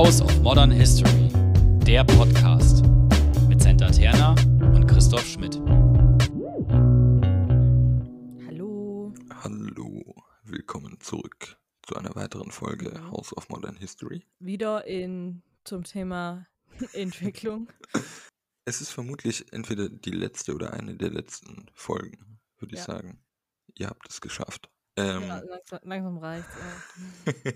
House of Modern History, der Podcast mit Senta Terna und Christoph Schmidt. Hallo. Hallo, willkommen zurück zu einer weiteren Folge Mhm. House of Modern History. Wieder in zum Thema Entwicklung. Es ist vermutlich entweder die letzte oder eine der letzten Folgen, würde ich Ja. sagen. Ihr habt es geschafft. Ähm, Ja, langsam, langsam reicht's. Ja.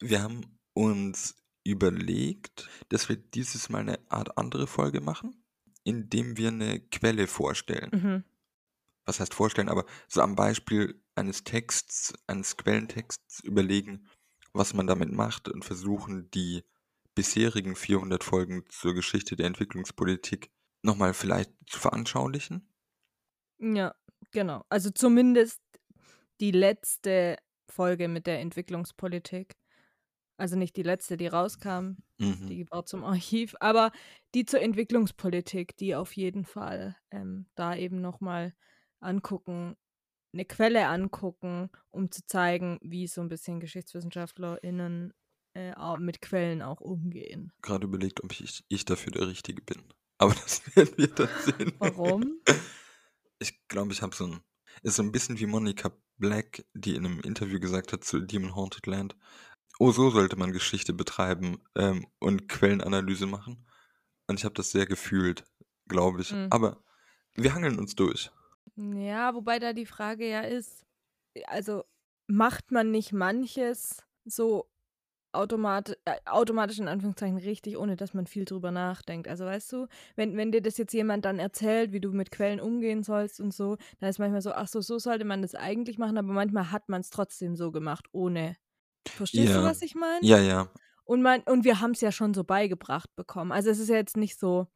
wir haben uns überlegt, dass wir dieses Mal eine Art andere Folge machen, indem wir eine Quelle vorstellen. Mhm. was heißt vorstellen, aber so am Beispiel eines Texts, eines Quellentexts überlegen, was man damit macht und versuchen, die bisherigen 400 Folgen zur Geschichte der Entwicklungspolitik nochmal vielleicht zu veranschaulichen. ja, genau. Also zumindest die letzte Folge mit der Entwicklungspolitik. Also nicht die letzte, die rauskam, Mhm. die war zum Archiv, aber die zur Entwicklungspolitik, die auf jeden Fall ähm, da eben nochmal angucken, eine Quelle angucken, um zu zeigen, wie so ein bisschen GeschichtswissenschaftlerInnen äh, mit Quellen auch umgehen. Gerade überlegt, ob ich, ich dafür der Richtige bin. Aber das werden wir dann sehen. Warum? Ich glaube, ich habe so ein. Ist so ein bisschen wie Monica Black, die in einem Interview gesagt hat zu Demon Haunted Land. Oh, so sollte man Geschichte betreiben ähm, und Quellenanalyse machen. Und ich habe das sehr gefühlt, glaube ich. Mhm. Aber wir hangeln uns durch. Ja, wobei da die Frage ja ist, also macht man nicht manches so automat äh, automatisch in Anführungszeichen richtig, ohne dass man viel drüber nachdenkt. Also weißt du, wenn, wenn dir das jetzt jemand dann erzählt, wie du mit Quellen umgehen sollst und so, dann ist manchmal so, ach so, so sollte man das eigentlich machen, aber manchmal hat man es trotzdem so gemacht, ohne. Verstehst du, Ja. was ich meine? Ja, ja. Und, man, und wir haben es ja schon so beigebracht bekommen. Also es ist ja jetzt nicht so,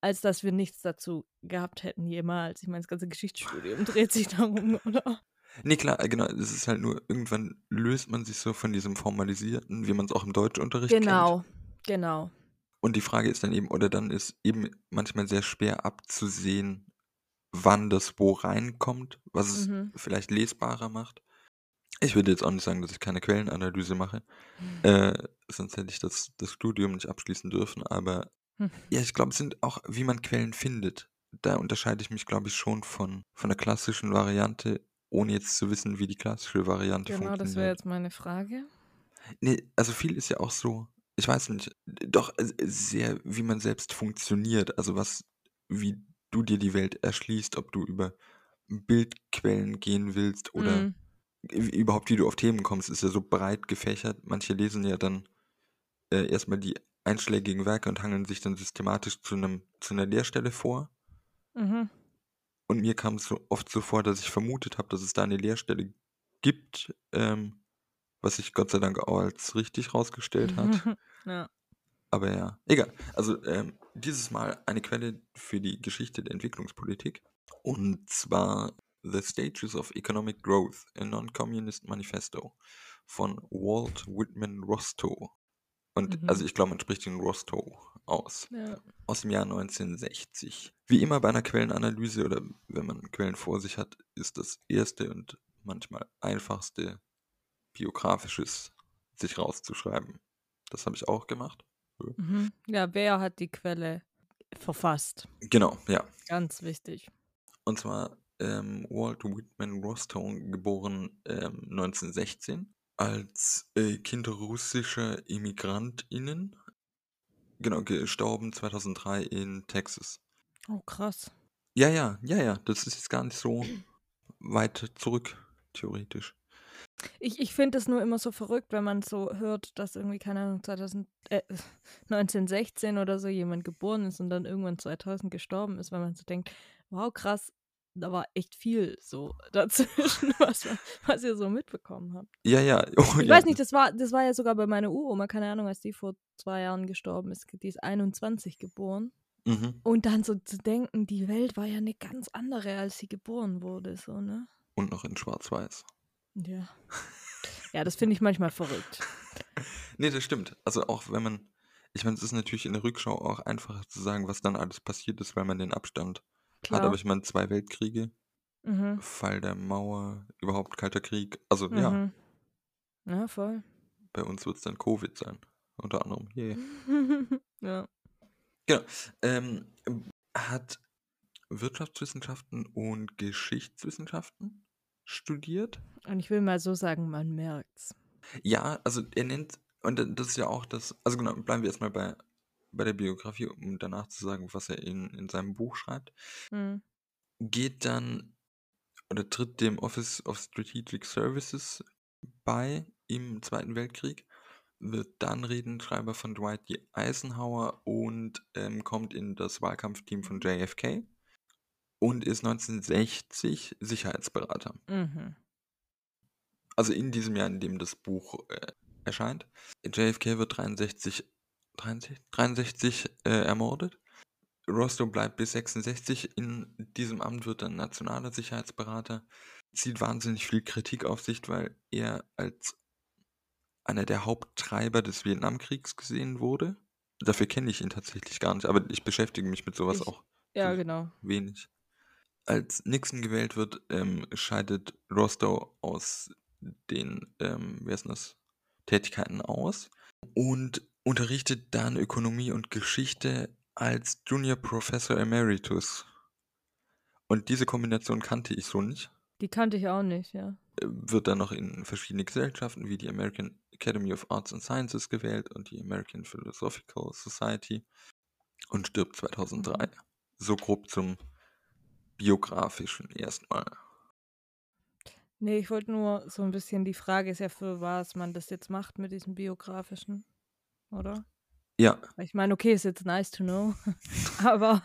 als dass wir nichts dazu gehabt hätten jemals. Ich meine, das ganze Geschichtsstudium dreht sich darum, oder? Nee, klar, äh, genau. Es ist halt nur, irgendwann löst man sich so von diesem Formalisierten, wie man es auch im Deutschunterricht kennt. Genau, genau. Und die Frage ist dann eben, oder dann ist eben manchmal sehr schwer abzusehen, wann das wo reinkommt, was es Mhm. vielleicht lesbarer macht. Ich würde jetzt auch nicht sagen, dass ich keine Quellenanalyse mache, Mhm. äh, sonst hätte ich das, das Studium nicht abschließen dürfen. Aber Hm. ja, ich glaube, es sind auch, wie man Quellen findet. Da unterscheide ich mich, glaube ich, schon von, von der klassischen Variante, ohne jetzt zu wissen, wie die klassische Variante Genau, funktioniert. das wäre jetzt meine Frage. Nee, also viel ist ja auch so, ich weiß nicht, doch äh, sehr, wie man selbst funktioniert, also was, wie du dir die Welt erschließt, ob du über Bildquellen gehen willst oder Mhm. Überhaupt wie du auf Themen kommst, ist ja so breit gefächert. Manche lesen ja dann äh, erstmal die einschlägigen Werke und hangeln sich dann systematisch zu einem, zu einer Lehrstelle vor. Mhm. Und mir kam es so oft so vor, dass ich vermutet habe, dass es da eine Lehrstelle gibt, ähm, was sich Gott sei Dank auch als richtig rausgestellt hat. ja. Aber ja, egal. Also ähm, dieses Mal eine Quelle für die Geschichte der Entwicklungspolitik. Und zwar The Stages of Economic Growth, a Non-Communist Manifesto von Walt Whitman Rostow. Und Mhm. also ich glaube, man spricht den Rostow aus. ja. Aus dem Jahr 1960. Wie immer bei einer Quellenanalyse oder wenn man Quellen vor sich hat, ist das erste und manchmal einfachste biografisches sich rauszuschreiben. Das habe ich auch gemacht. Mhm. Ja, wer hat die Quelle verfasst? Genau, ja. Ganz wichtig. Und zwar ähm, Walt Whitman Rostow, geboren ähm, 1916, als äh, Kind russischer ImmigrantInnen. Genau, gestorben 2003 in Texas. Oh, krass. Ja, ja, ja, ja, das ist jetzt gar nicht so weit zurück, theoretisch. Ich, ich finde es nur immer so verrückt, wenn man so hört, dass irgendwie, keine Ahnung, 2000, äh, 1916 oder so jemand geboren ist und dann irgendwann 2000 gestorben ist, weil man so denkt, wow, krass, da war echt viel so dazwischen, was, was ihr so mitbekommen habt. Ja, ja. Oh, Ich ja. weiß nicht, das war, das war ja sogar bei meiner Uroma, keine Ahnung, als die vor zwei Jahren gestorben ist. Die ist 21 geboren. Mhm. Und dann so zu denken, die Welt war ja eine ganz andere, als sie geboren wurde, so, ne? Und noch in Schwarz-Weiß. Ja. Ja, das finde ich manchmal verrückt. Nee, das stimmt. Also auch wenn man, ich meine, es ist natürlich in der Rückschau auch einfacher zu sagen, was dann alles passiert ist, weil man den Abstand Klar. hat. Aber ich meine, zwei Weltkriege, mhm. Fall der Mauer, überhaupt Kalter Krieg. Also ja, Mhm. Ja, voll. bei uns wird es dann Covid sein. unter anderem. Yeah. ja. Genau. Ähm, hat Wirtschaftswissenschaften und Geschichtswissenschaften studiert. Und ich will mal so sagen, man merkt's. Ja, also er nennt, und das ist ja auch das, also genau, bleiben wir erstmal bei, bei der Biografie, um danach zu sagen, was er in, in seinem Buch schreibt. Hm. Geht dann oder tritt dem Office of Strategic Services bei im Zweiten Weltkrieg, wird dann Redenschreiber von Dwight D. Eisenhower und ähm, kommt in das Wahlkampfteam von JFK und ist 1960 Sicherheitsberater. Mhm. Also in diesem Jahr, in dem das Buch äh, erscheint. JFK wird 63, 63, 63 äh, ermordet. Rostow bleibt bis 66 in diesem Amt, wird dann nationaler Sicherheitsberater, zieht wahnsinnig viel Kritik auf sich, weil er als einer der Haupttreiber des Vietnamkriegs gesehen wurde. Dafür kenne ich ihn tatsächlich gar nicht, aber ich beschäftige mich mit sowas Ich- auch Ja, genau. wenig. Als Nixon gewählt wird, ähm, scheidet Rostow aus den, ähm, wer ist das, Tätigkeiten aus und unterrichtet dann Ökonomie und Geschichte als Junior Professor Emeritus. Und diese Kombination kannte ich so nicht. Die kannte ich auch nicht, ja. Wird dann noch in verschiedene Gesellschaften wie die American Academy of Arts and Sciences gewählt und die American Philosophical Society und stirbt 2003. Mhm. So grob zum biografischen erstmal. Nee, ich wollte nur so ein bisschen, die Frage ist ja, für was man das jetzt macht mit diesem biografischen, oder? Ja, Ich meine, okay, ist jetzt nice to know, aber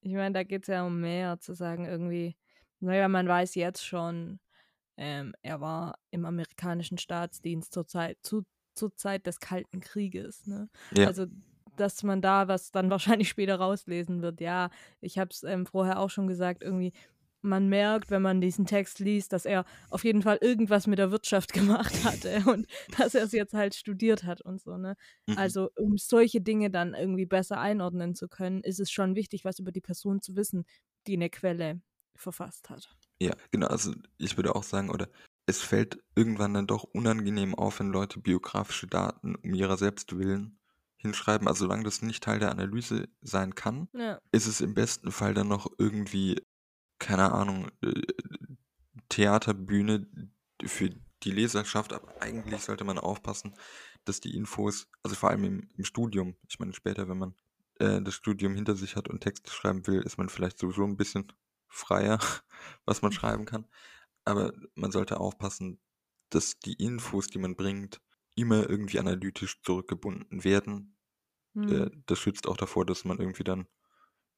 ich meine, da geht es ja um mehr, zu sagen irgendwie, naja, man weiß jetzt schon, ähm, er war im amerikanischen Staatsdienst zur Zeit, zu, zur Zeit des Kalten Krieges, ne? ja. Also, dass man da was dann wahrscheinlich später rauslesen wird. Ja, ich habe es ähm, vorher auch schon gesagt, irgendwie, man merkt, wenn man diesen Text liest, dass er auf jeden Fall irgendwas mit der Wirtschaft gemacht hatte und dass er es jetzt halt studiert hat und so, ne? Mhm. Also, um solche Dinge dann irgendwie besser einordnen zu können, ist es schon wichtig, was über die Person zu wissen, die eine Quelle verfasst hat. Ja, genau. Also ich würde auch sagen, oder es fällt irgendwann dann doch unangenehm auf, wenn Leute biografische Daten um ihrer selbst willen hinschreiben. Also solange das nicht Teil der Analyse sein kann, Ja. ist es im besten Fall dann noch irgendwie, keine Ahnung, äh, Theaterbühne für die Leserschaft. Aber eigentlich sollte man aufpassen, dass die Infos, also vor allem im, im Studium, ich meine später, wenn man äh, das Studium hinter sich hat und Texte schreiben will, ist man vielleicht sowieso ein bisschen freier, was man schreiben kann. Aber man sollte aufpassen, dass die Infos, die man bringt, immer irgendwie analytisch zurückgebunden werden. Hm. Äh, das schützt auch davor, dass man irgendwie dann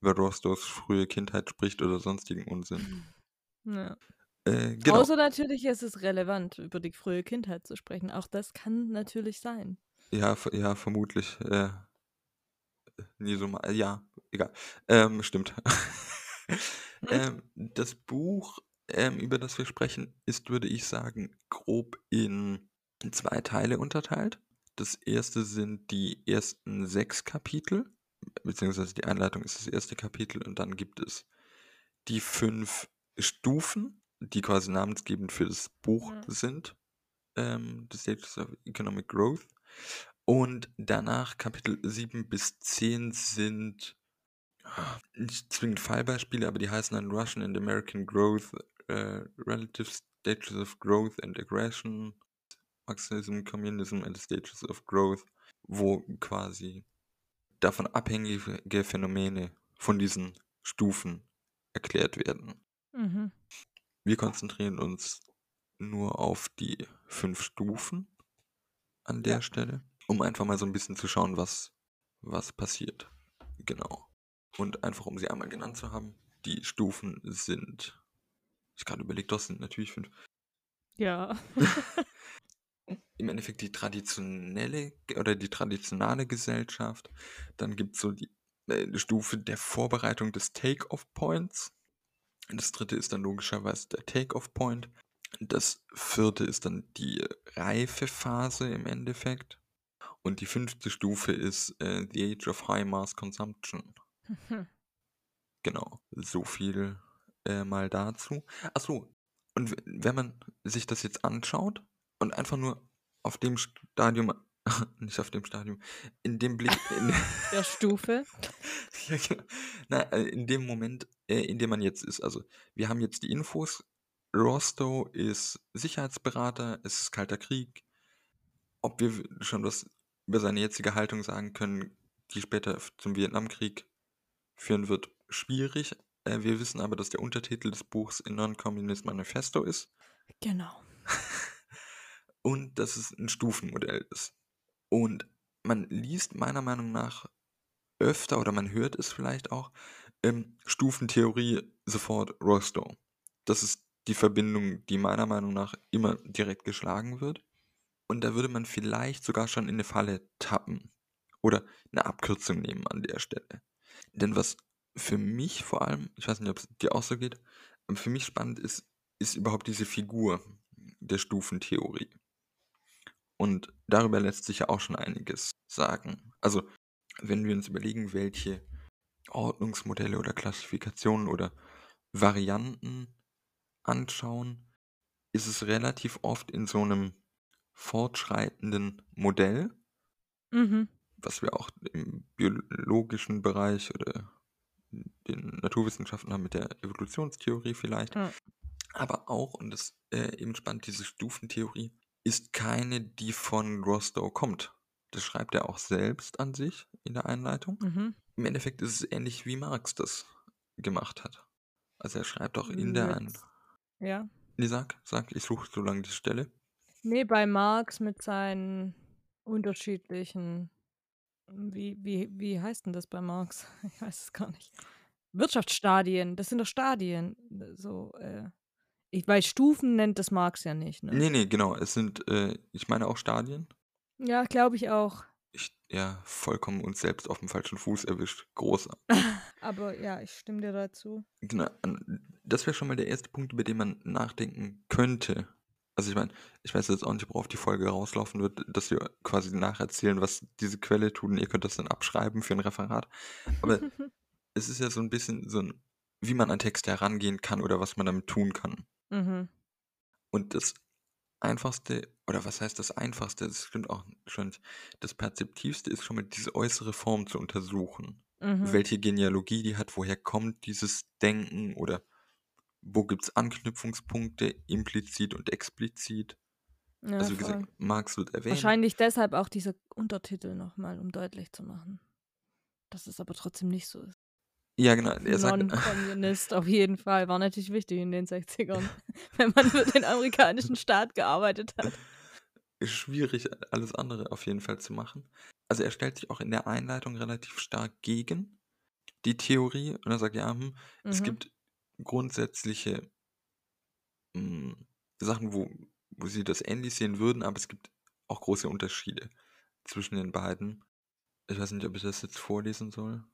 über Rostos frühe Kindheit spricht oder sonstigen Unsinn. ja. Äh, genau. Außer natürlich ist es relevant, über die frühe Kindheit zu sprechen. Auch das kann natürlich sein. Ja, ja, vermutlich. Äh, nie so mal. Ja, egal. Ähm, stimmt. ähm, das Buch, ähm, über das wir sprechen, ist, würde ich sagen, grob in zwei Teile unterteilt. Das erste sind die ersten sechs Kapitel, beziehungsweise die Einleitung ist das erste Kapitel und dann gibt es die fünf Stufen, die quasi namensgebend für das Buch Ja. sind. Ähm, The Stages of Economic Growth. Und danach Kapitel 7 bis 10 sind ah, nicht zwingend Fallbeispiele, aber die heißen dann Russian and American Growth, äh, Relative Stages of Growth and Aggression, Marxism, Communism and the Stages of Growth, wo quasi davon abhängige Phänomene von diesen Stufen erklärt werden. Mhm. Wir konzentrieren uns nur auf die fünf Stufen an der Ja. Stelle, um einfach mal so ein bisschen zu schauen, was, was passiert. Genau. Und einfach, um sie einmal genannt zu haben, die Stufen sind, ich gerade überlegt, das sind natürlich fünf. Ja. Im Endeffekt die traditionelle oder die traditionale Gesellschaft. Dann gibt es so die äh, Stufe der Vorbereitung des Take-off-Points. Das dritte ist dann logischerweise der Take-off-Point. Das vierte ist dann die Reifephase im Endeffekt. Und die fünfte Stufe ist äh, The Age of High Mass Consumption. Genau, so viel äh, mal dazu. Achso, und wenn man sich das jetzt anschaut und einfach nur auf dem Stadium nicht auf dem Stadium. In dem Blick, in, Der Stufe. ja, genau. Na, äh, in dem Moment, äh, in dem man jetzt ist. Also, wir haben jetzt die Infos. Rostow ist Sicherheitsberater, es ist Kalter Krieg. Ob wir schon was über seine jetzige Haltung sagen können, die später zum Vietnamkrieg führen wird, schwierig. Äh, wir wissen aber, dass der Untertitel des Buchs in Non-Communist Manifesto ist Genau. Und dass es ein Stufenmodell ist. Und man liest meiner Meinung nach öfter oder man hört es vielleicht auch, ähm, Stufentheorie sofort Rostow. Das ist die Verbindung, die meiner Meinung nach immer direkt geschlagen wird. Und da würde man vielleicht sogar schon in eine Falle tappen oder eine Abkürzung nehmen an der Stelle. Denn was für mich vor allem, ich weiß nicht, ob es dir auch so geht, für mich spannend ist, ist überhaupt diese Figur der Stufentheorie. Und darüber lässt sich ja auch schon einiges sagen. Also, wenn wir uns überlegen, welche Ordnungsmodelle oder Klassifikationen oder Varianten anschauen, ist es relativ oft in so einem fortschreitenden Modell, Mhm. was wir auch im biologischen Bereich oder den Naturwissenschaften haben mit der Evolutionstheorie vielleicht. Ja. Aber auch, und das äh, eben spannend, diese Stufentheorie ist keine, die von Rostow kommt. Das schreibt er auch selbst an sich in der Einleitung. Mhm. Im Endeffekt ist es ähnlich wie Marx das gemacht hat. Also er schreibt auch in der Ein... Mit, ja. Nee, sag, sag, ich suche so lange die Stelle. Nee, bei Marx mit seinen unterschiedlichen. Wie, wie, wie heißt denn das bei Marx? Ich weiß es gar nicht. Wirtschaftsstadien, das sind doch Stadien. So, äh, ich weiß, Stufen nennt das Marx ja nicht, ne? Nee, nee, genau. Es sind, äh, ich meine auch Stadien. Ja, glaube ich auch. Ich, ja, vollkommen uns selbst auf dem falschen Fuß erwischt. Großer. Aber ja, ich stimme dir dazu. Genau. Das wäre schon mal der erste Punkt, über den man nachdenken könnte. Also ich meine, ich weiß jetzt auch nicht, worauf die Folge rauslaufen wird, dass wir quasi nacherzählen, was diese Quelle tut und ihr könnt das dann abschreiben für ein Referat. Aber es ist ja so ein bisschen so ein, wie man an Texte herangehen kann oder was man damit tun kann. Mhm. Und das Einfachste, oder was heißt das Einfachste, das stimmt auch schon nicht, das Perzeptivste ist schon mal diese äußere Form zu untersuchen. Mhm. Welche Genealogie die hat, woher kommt dieses Denken oder wo gibt es Anknüpfungspunkte, implizit und explizit. Ja, also wie voll. gesagt, Marx wird erwähnt. Wahrscheinlich deshalb auch dieser Untertitel nochmal, um deutlich zu machen. Dass es aber trotzdem nicht so ist. Ja, genau. Er sagt, Non-Kommunist auf jeden Fall. War natürlich wichtig in den 60ern, wenn man für den amerikanischen Staat gearbeitet hat. schwierig, alles andere auf jeden Fall zu machen. Also er stellt sich auch in der Einleitung relativ stark gegen die Theorie und er sagt, ja, hm, es Mhm. gibt grundsätzliche mh, Sachen, wo, wo sie das ähnlich sehen würden, aber es gibt auch große Unterschiede zwischen den beiden. Ich weiß nicht, ob ich das jetzt vorlesen soll.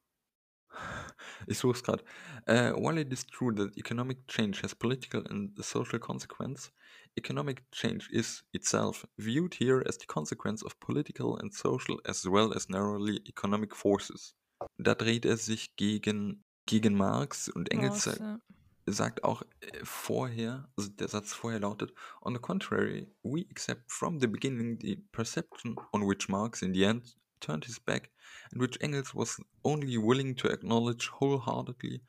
Ich suche es gerade. Uh, while it is true that economic change has political and social consequence, economic change is itself viewed here as the consequence of political and social as well as narrowly economic forces. Da dreht er sich gegen, gegen Marx und Engels Marx, ja. sagt auch äh, vorher, also der Satz vorher lautet, on the contrary, we accept from the beginning the perception on which Marx in the end turned his back and which Engels was only willing to acknowledge wholeheartedly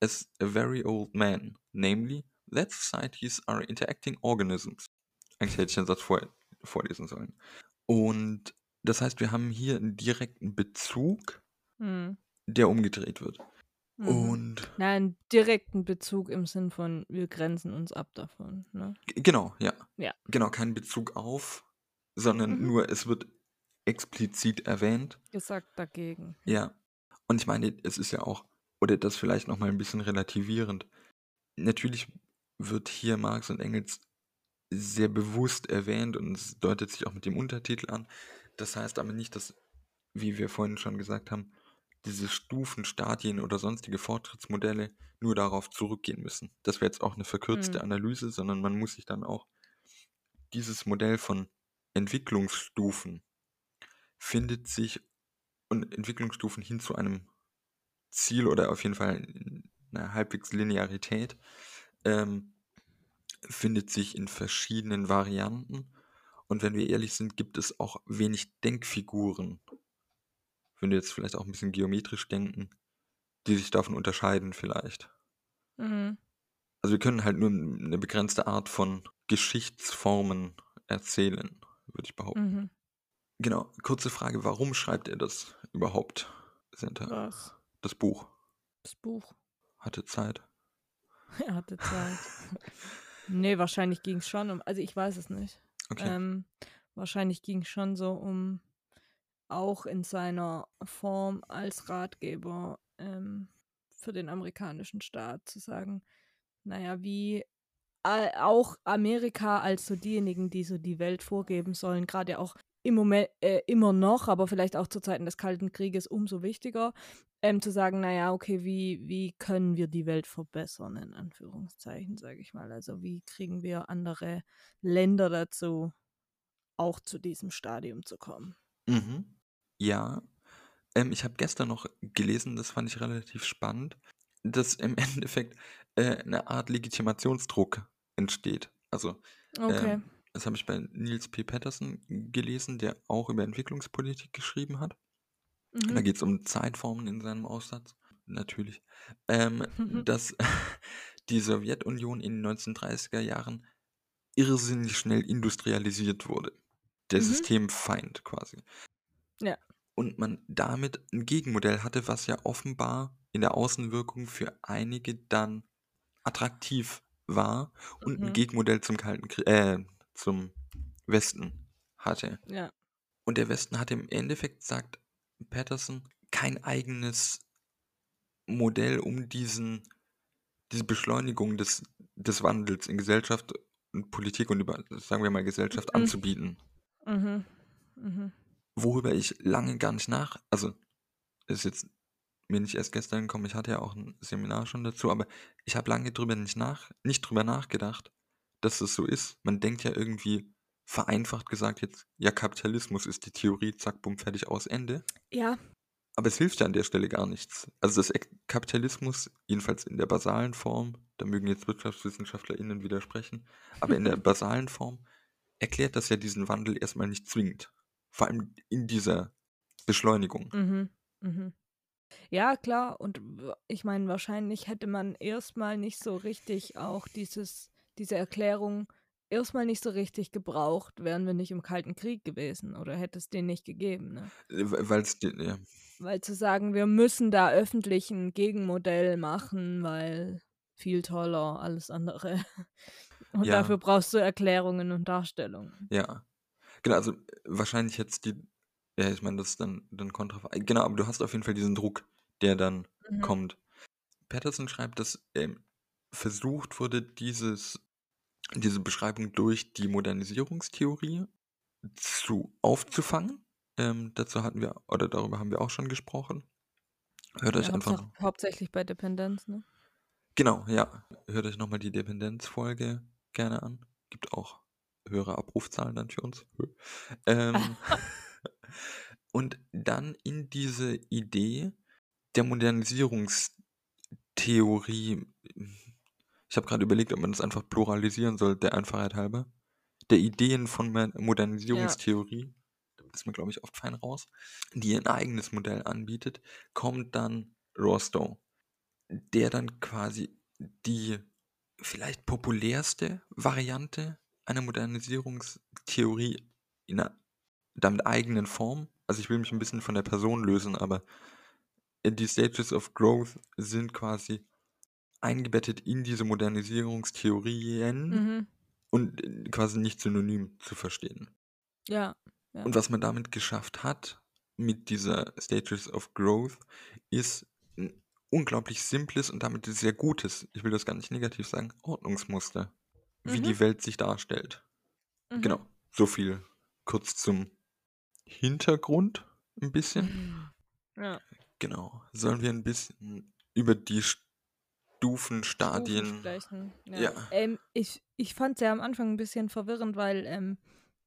as a very old man, namely that societies are interacting organisms. Eigentlich hätte ich den Satz vorher vorlesen sollen. Und das heißt, wir haben hier einen direkten Bezug, Hm. der umgedreht wird. Mhm. Und Na, einen direkten Bezug im Sinn von, wir grenzen uns ab davon. Ne? Genau, ja. Ja. Genau, kein Bezug auf, sondern Mhm. nur es wird explizit erwähnt. Gesagt dagegen. Ja. Und ich meine, es ist ja auch, oder das vielleicht nochmal ein bisschen relativierend. Natürlich wird hier Marx und Engels sehr bewusst erwähnt und es deutet sich auch mit dem Untertitel an. Das heißt aber nicht, dass, wie wir vorhin schon gesagt haben, diese Stufen, Stadien oder sonstige Fortschrittsmodelle nur darauf zurückgehen müssen. Das wäre jetzt auch eine verkürzte Mhm. Analyse, sondern man muss sich dann auch dieses Modell von Entwicklungsstufen findet sich und Entwicklungsstufen hin zu einem Ziel oder auf jeden Fall einer halbwegs Linearität ähm, findet sich in verschiedenen Varianten Und wenn wir ehrlich sind, gibt es auch wenig Denkfiguren, wenn wir jetzt vielleicht auch ein bisschen geometrisch denken, die sich davon unterscheiden vielleicht. Mhm. Also wir können halt nur eine begrenzte Art von Geschichtsformen erzählen, würde ich behaupten. Mhm. Genau, kurze Frage, warum schreibt er das überhaupt, Senta? Was? Das Buch. Das Buch. Hatte Zeit. Er hatte Zeit. nee, wahrscheinlich ging es schon um. Also ich weiß es nicht. Okay. Ähm, wahrscheinlich ging es schon so um auch in seiner Form als Ratgeber ähm, für den amerikanischen Staat zu sagen, naja, wie äh, auch Amerika als so diejenigen, die so die Welt vorgeben sollen, gerade auch im Moment äh, immer noch, aber vielleicht auch zu Zeiten des Kalten Krieges umso wichtiger, ähm, zu sagen, naja, okay, wie, wie können wir die Welt verbessern, in Anführungszeichen, sage ich mal. Also wie kriegen wir andere Länder dazu, auch zu diesem Stadium zu kommen. Mhm. Ja. Ähm, ich habe gestern noch gelesen, das fand ich relativ spannend, dass im Endeffekt äh, eine Art Legitimationsdruck entsteht. Also, Okay. ähm, das habe ich bei Niels P. Patterson gelesen, der auch über Entwicklungspolitik geschrieben hat. Da Mhm. geht es um Zeitformen in seinem Aussatz, natürlich. Ähm, dass die Sowjetunion in den 1930er Jahren irrsinnig schnell industrialisiert wurde. Der Mhm. Systemfeind quasi. Ja. Und man damit ein Gegenmodell hatte, was ja offenbar in der Außenwirkung für einige dann attraktiv war und ein Mhm. Gegenmodell zum Kalten Krieg, äh, zum Westen hatte. Ja. Und der Westen hatte im Endeffekt, sagt Patterson, kein eigenes Modell, um diesen, diese Beschleunigung des, des Wandels in Gesellschaft und Politik und über, sagen wir mal, Gesellschaft Mhm. anzubieten. Mhm. Mhm. Worüber ich lange gar nicht nach, also ist jetzt mir nicht erst gestern gekommen, ich hatte ja auch ein Seminar schon dazu, aber ich habe lange drüber nicht nach, nicht drüber nachgedacht, dass es so ist. Man denkt ja irgendwie vereinfacht gesagt jetzt, ja, Kapitalismus ist die Theorie, zack, bumm, fertig aus, Ende. Ja. Aber es hilft ja an der Stelle gar nichts. Also das Kapitalismus, jedenfalls in der basalen Form, da mögen jetzt WirtschaftswissenschaftlerInnen widersprechen, aber in der basalen Form erklärt das ja diesen Wandel erstmal nicht zwingend. Vor allem in dieser Beschleunigung. Mhm. Mhm. Ja, klar. Und ich meine, wahrscheinlich hätte man erstmal nicht so richtig auch dieses, diese Erklärung erstmal nicht so richtig gebraucht, wären wir nicht im Kalten Krieg gewesen oder hätte es den nicht gegeben. Ne? Weil es, ja, Weil zu sagen, wir müssen da öffentlich ein Gegenmodell machen, weil viel toller, alles andere. Und Ja. dafür brauchst du Erklärungen und Darstellungen. ja. Genau, also wahrscheinlich jetzt die, ja, ich meine, das ist dann, dann kontra. Genau, aber du hast auf jeden Fall diesen Druck, der dann Mhm. kommt. Patterson schreibt, dass ähm, versucht wurde, dieses, diese Beschreibung durch die Modernisierungstheorie zu aufzufangen. Ähm, dazu hatten wir, oder darüber haben wir auch schon gesprochen. Hört euch Ja, einfach. hauptsach- hauptsächlich bei Dependenz, ne? Genau, ja. Hört euch nochmal die Dependenzfolge gerne an. Gibt auch höhere Abrufzahlen dann für uns. Ähm, und dann in diese Idee der Modernisierungstheorie. Ich habe gerade überlegt, ob man das einfach pluralisieren soll, der Einfachheit halber. Der Ideen von Mo- Modernisierungstheorie, da ist man, glaube ich, oft fein raus, die ein eigenes Modell anbietet, kommt dann Rostow, der dann quasi die vielleicht populärste Variante einer Modernisierungstheorie in einer damit eigenen Form. Also ich will mich ein bisschen von der Person lösen, aber die Stages of Growth sind quasi eingebettet in diese Modernisierungstheorien Mhm. und äh, quasi nicht synonym zu verstehen. Ja. Ja. Und was man damit geschafft hat, mit dieser Stages of Growth, ist ein unglaublich simples und damit sehr gutes, ich will das gar nicht negativ sagen, Ordnungsmuster, wie Mhm. die Welt sich darstellt. Mhm. Genau, so viel kurz zum Hintergrund ein bisschen. Ja. Genau, sollen wir ein bisschen über die Stufen, Stufen Stadien. sprechen. Ja. Ja. Ähm, ich ich fand es ja am Anfang ein bisschen verwirrend, weil ähm,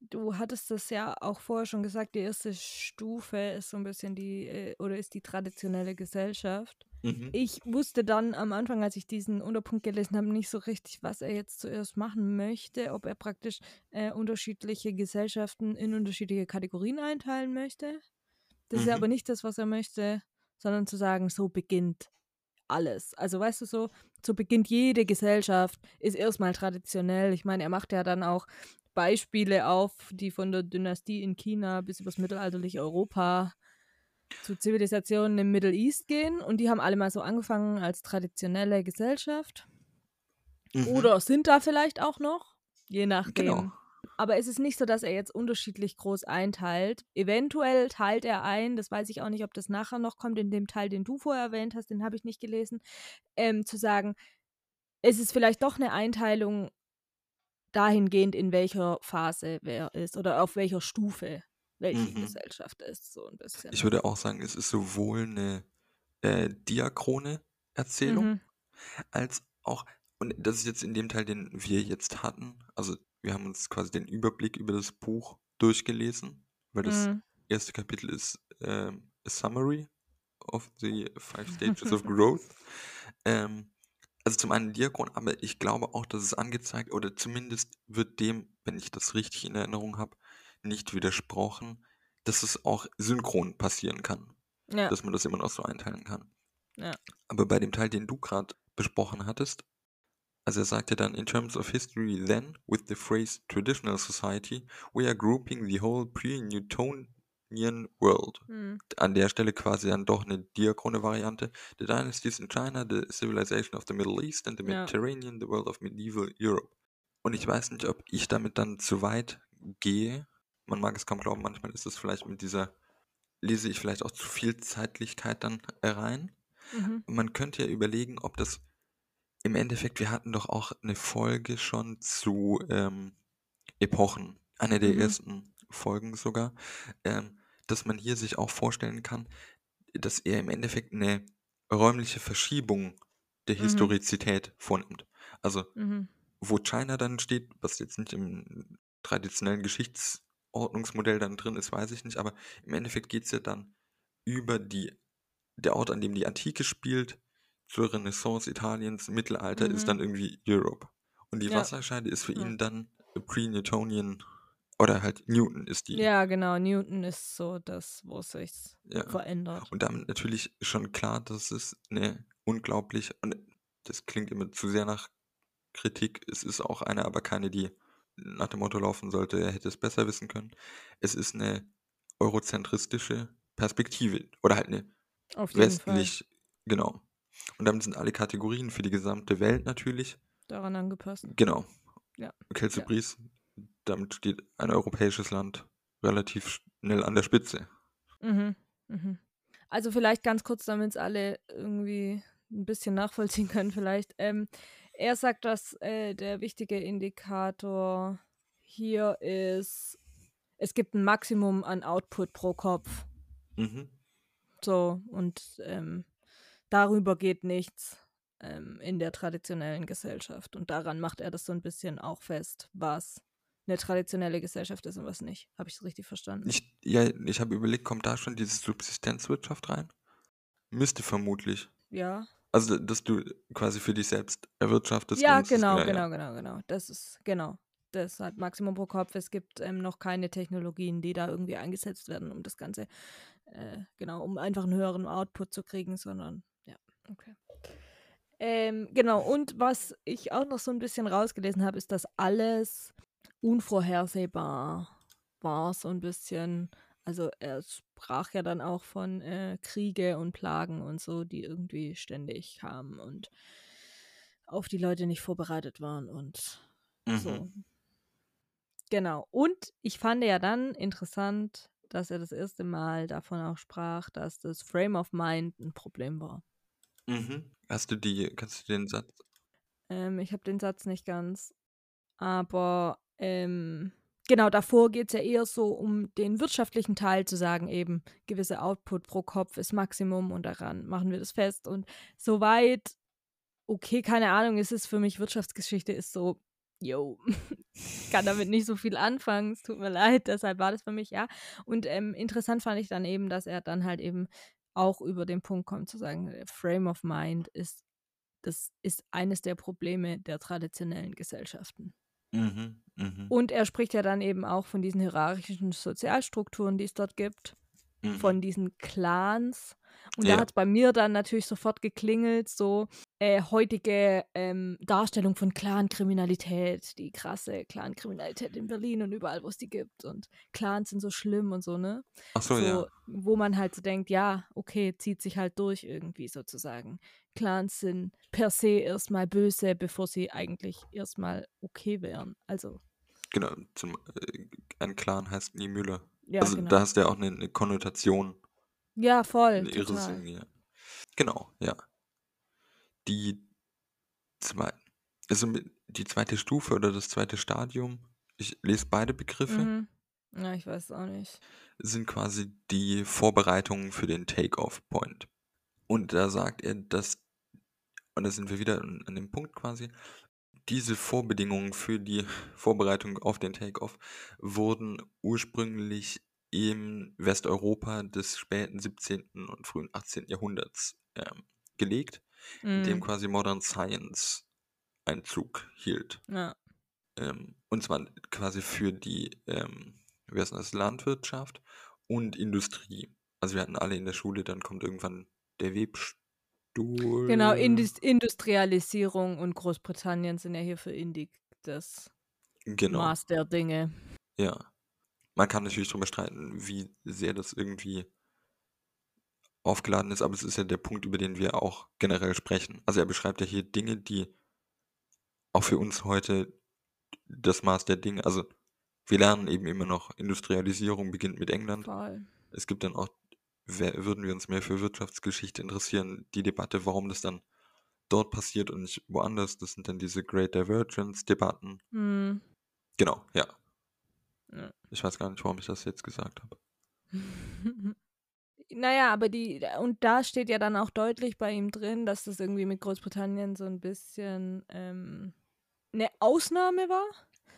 du hattest das ja auch vorher schon gesagt, die erste Stufe ist so ein bisschen die, äh, oder ist die traditionelle Gesellschaft. Mhm. Ich wusste dann am Anfang, als ich diesen Unterpunkt gelesen habe, nicht so richtig, was er jetzt zuerst machen möchte, ob er praktisch äh, unterschiedliche Gesellschaften in unterschiedliche Kategorien einteilen möchte. Das ist Mhm. aber nicht das, was er möchte, sondern zu sagen, so beginnt alles. Also weißt du so, so beginnt jede Gesellschaft, ist erstmal traditionell. Ich meine, er macht ja dann auch Beispiele auf, die von der Dynastie in China bis übers mittelalterliche Europa zu Zivilisationen im Middle East gehen und die haben alle mal so angefangen als traditionelle Gesellschaft Mhm. oder sind da vielleicht auch noch, je nachdem. Genau. Aber es ist nicht so, dass er jetzt unterschiedlich groß einteilt. Eventuell teilt er ein, das weiß ich auch nicht, ob das nachher noch kommt, in dem Teil, den du vorher erwähnt hast, den habe ich nicht gelesen, ähm, zu sagen, es ist vielleicht doch eine Einteilung dahingehend, in welcher Phase wer ist oder auf welcher Stufe welche Mhm. Gesellschaft ist, so ein bisschen. Ich würde auch sagen, es ist sowohl eine äh, diachrone Erzählung Mhm. als auch, und das ist jetzt in dem Teil, den wir jetzt hatten, also wir haben uns quasi den Überblick über das Buch durchgelesen, weil das Mhm. erste Kapitel ist ähm, a summary of the five stages of growth. Ähm, also zum einen Diakon, aber ich glaube auch, dass es angezeigt, oder zumindest wird dem, wenn ich das richtig in Erinnerung habe, nicht widersprochen, dass es auch synchron passieren kann Ja. dass man das immer noch so einteilen kann. Ja. Aber bei dem Teil, den du gerade besprochen hattest, also er sagte dann, in terms of history then, with the phrase traditional society, we are grouping the whole pre-Newtonian world. Mhm. An der Stelle quasi dann doch eine diachrone Variante. The dynasties in China, the civilization of the Middle East and the Ja. Mediterranean, the world of medieval Europe. Und ich weiß nicht, ob ich damit dann zu weit gehe. Man mag es kaum glauben, manchmal ist es vielleicht mit dieser lese ich vielleicht auch zu viel Zeitlichkeit dann rein. Mhm. Man könnte ja überlegen, ob das im Endeffekt, wir hatten doch auch eine Folge schon zu ähm, Epochen, eine der Mhm. ersten Folgen sogar, ähm, dass man hier sich auch vorstellen kann, dass er im Endeffekt eine räumliche Verschiebung der Mhm. Historizität vornimmt. Also Mhm. wo China dann steht, was jetzt nicht im traditionellen Geschichtsordnungsmodell dann drin ist, weiß ich nicht, aber im Endeffekt geht es ja dann über die, der Ort, an dem die Antike spielt, zur Renaissance Italiens, Mittelalter ist Mhm. dann irgendwie Europe. Und die Ja. Wasserscheide ist für Ja. ihn dann pre-Newtonian oder halt Newton ist die. Ja, genau. Newton ist so das, wo es sich Ja. verändert. Und damit natürlich schon klar, dass es eine unglaublich, und das klingt immer zu sehr nach Kritik, es ist auch eine, aber keine, die nach dem Motto laufen sollte, er hätte es besser wissen können. Es ist eine eurozentristische Perspektive oder halt eine westlich, genau. Und damit sind alle Kategorien für die gesamte Welt natürlich, daran angepasst. genau. Ja. Kelzebris, damit steht ein europäisches Land relativ schnell an der Spitze. Mhm. Mhm. Also vielleicht ganz kurz, damit es alle irgendwie ein bisschen nachvollziehen können vielleicht. Ähm, er sagt, dass äh, der wichtige Indikator hier ist, es gibt ein Maximum an Output pro Kopf. Mhm. So, und ähm, darüber geht nichts ähm, in der traditionellen Gesellschaft. Und daran macht er das so ein bisschen auch fest, was eine traditionelle Gesellschaft ist und was nicht. Habe ich es richtig verstanden? Ich, ja, ich habe überlegt, kommt da schon diese Subsistenzwirtschaft rein? Müsste vermutlich. ja. Also, dass du quasi für dich selbst erwirtschaftest. Ja, es ist- genau, ja, genau, Ja. genau, genau. Das ist, genau. Das halt Maximum pro Kopf. Es gibt ähm, noch keine Technologien, die da irgendwie eingesetzt werden, um das Ganze, äh, genau, um einfach einen höheren Output zu kriegen, sondern, okay. Ähm, genau, und was ich auch noch so ein bisschen rausgelesen habe, ist, dass alles unvorhersehbar war, so ein bisschen. Also er sprach ja dann auch von äh, Kriege und Plagen und so, die irgendwie ständig kamen und auf die Leute nicht vorbereitet waren und so. Mhm. Genau. Und ich fand ja dann interessant, dass er das erste Mal davon auch sprach, dass das Frame of Mind ein Problem war. Mhm. Hast du die, kannst du den Satz? Ähm, ich habe den Satz nicht ganz. Aber ähm, genau, davor geht es ja eher so um den wirtschaftlichen Teil zu sagen, eben gewisse Output pro Kopf ist Maximum und daran machen wir das fest. Und soweit, okay, keine Ahnung, es ist für mich Wirtschaftsgeschichte, ist so, yo, ich kann damit nicht so viel anfangen, es tut mir leid, deshalb war das für mich, ja. Und ähm, interessant fand ich dann eben, dass er dann halt eben auch über den Punkt kommt zu sagen, äh, Frame of Mind ist, das ist eines der Probleme der traditionellen Gesellschaften. Mhm, mhm, Und er spricht ja dann eben auch von diesen hierarchischen Sozialstrukturen, die es dort gibt, mhm. von diesen Clans. Und da Ja. hat es bei mir dann natürlich sofort geklingelt, so äh, heutige ähm, Darstellung von Clan-Kriminalität, die krasse Clan-Kriminalität in Berlin und überall, wo es die gibt. Und Clans sind so schlimm und so, ne? Ach so, ja. Wo man halt so denkt, ja, okay, zieht sich halt durch irgendwie sozusagen. Clans sind per se erstmal böse, bevor sie eigentlich erstmal okay wären. Also, Genau. Zum, äh, ein Clan heißt nie Müller. ja, also genau. da hast du ja auch eine, eine Konnotation, ja, voll. eine Total. Irrsinn, ja. Genau, ja. Die zwei, also die zweite Stufe oder das zweite Stadium, ich lese beide Begriffe, Mhm. Ja, ich weiß auch nicht. sind quasi die Vorbereitungen für den Take-Off-Point. Und da sagt er, dass, und da sind wir wieder an, an dem Punkt quasi, diese Vorbedingungen für die Vorbereitung auf den Take-Off wurden ursprünglich im Westeuropa des späten 17. und frühen 18. Jahrhunderts ähm, gelegt, in dem Mhm. quasi Modern Science Einzug hielt. Ja. Ähm, und zwar quasi für die, ähm, wie heißt das, Landwirtschaft und Industrie. Also wir hatten alle in der Schule, dann kommt irgendwann der Webstuhl. Genau, Indus Industrialisierung und Großbritannien sind ja hier für Indik das Genau, Maß der Dinge. ja. Man kann natürlich darüber streiten, wie sehr das irgendwie aufgeladen ist, aber es ist ja der Punkt, über den wir auch generell sprechen. Also er beschreibt ja hier Dinge, die auch für uns heute das Maß der Dinge, also wir lernen eben immer noch, Industrialisierung beginnt mit England. Voll. Es gibt dann auch, würden wir uns mehr für Wirtschaftsgeschichte interessieren, die Debatte, warum das dann dort passiert und nicht woanders. Das sind dann diese Great Divergence-Debatten. Hm. Genau, ja. Ja. Ich weiß gar nicht, warum ich das jetzt gesagt habe. Naja, aber die, und da steht ja dann auch deutlich bei ihm drin, dass das irgendwie mit Großbritannien so ein bisschen ähm, eine Ausnahme war,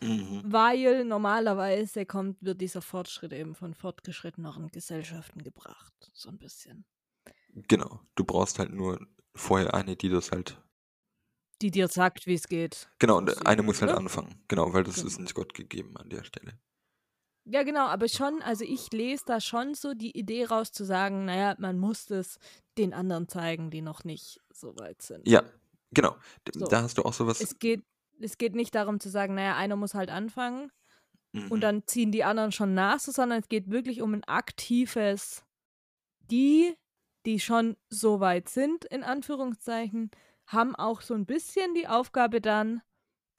Mhm. weil normalerweise kommt, wird dieser Fortschritt eben von fortgeschritteneren Gesellschaften gebracht. So ein bisschen. Genau. Du brauchst halt nur vorher eine, die das halt. Die dir sagt, wie es geht. Genau, und eine muss halt ne? anfangen. Genau, weil das Genau. ist nicht Gott gegeben an der Stelle. Ja, genau, aber schon, also ich lese da schon so die Idee raus zu sagen, naja, man muss es den anderen zeigen, die noch nicht so weit sind. Ja, genau. So. Da hast du auch sowas. Es geht, es geht nicht darum zu sagen, naja, einer muss halt anfangen Mhm. und dann ziehen die anderen schon nach, so, sondern es geht wirklich um ein aktives, die, die schon so weit sind, in Anführungszeichen, haben auch so ein bisschen die Aufgabe dann,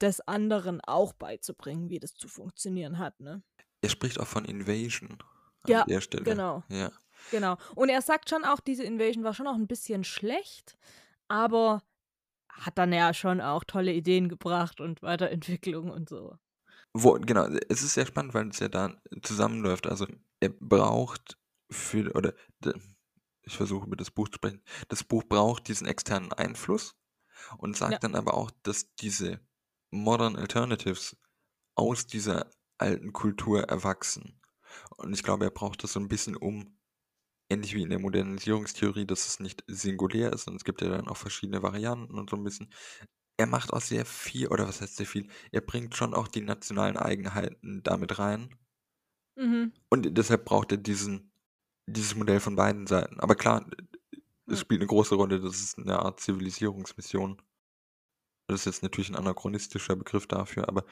des anderen auch beizubringen, wie das zu funktionieren hat, ne? Er spricht auch von Invasion an Ja, der Stelle. genau. Ja. Genau. Und er sagt schon auch, diese Invasion war schon auch ein bisschen schlecht, aber hat dann ja schon auch tolle Ideen gebracht und Weiterentwicklung und so. Wo, genau, es ist sehr spannend, weil es ja da zusammenläuft. Also er braucht für, oder de- ich versuche über das Buch zu sprechen, das Buch braucht diesen externen Einfluss und sagt Ja. dann aber auch, dass diese Modern Alternatives aus dieser alten Kultur erwachsen. Und ich glaube, er braucht das so ein bisschen um, ähnlich wie in der Modernisierungstheorie, dass es nicht singulär ist und es gibt ja dann auch verschiedene Varianten und so ein bisschen. Er macht auch sehr viel, oder was heißt sehr viel? Er bringt schon auch die nationalen Eigenheiten damit rein. Mhm. Und deshalb braucht er diesen, dieses Modell von beiden Seiten. Aber klar, es spielt eine große Rolle, das ist eine Art Zivilisierungsmission. Das ist jetzt natürlich ein anachronistischer Begriff dafür, aber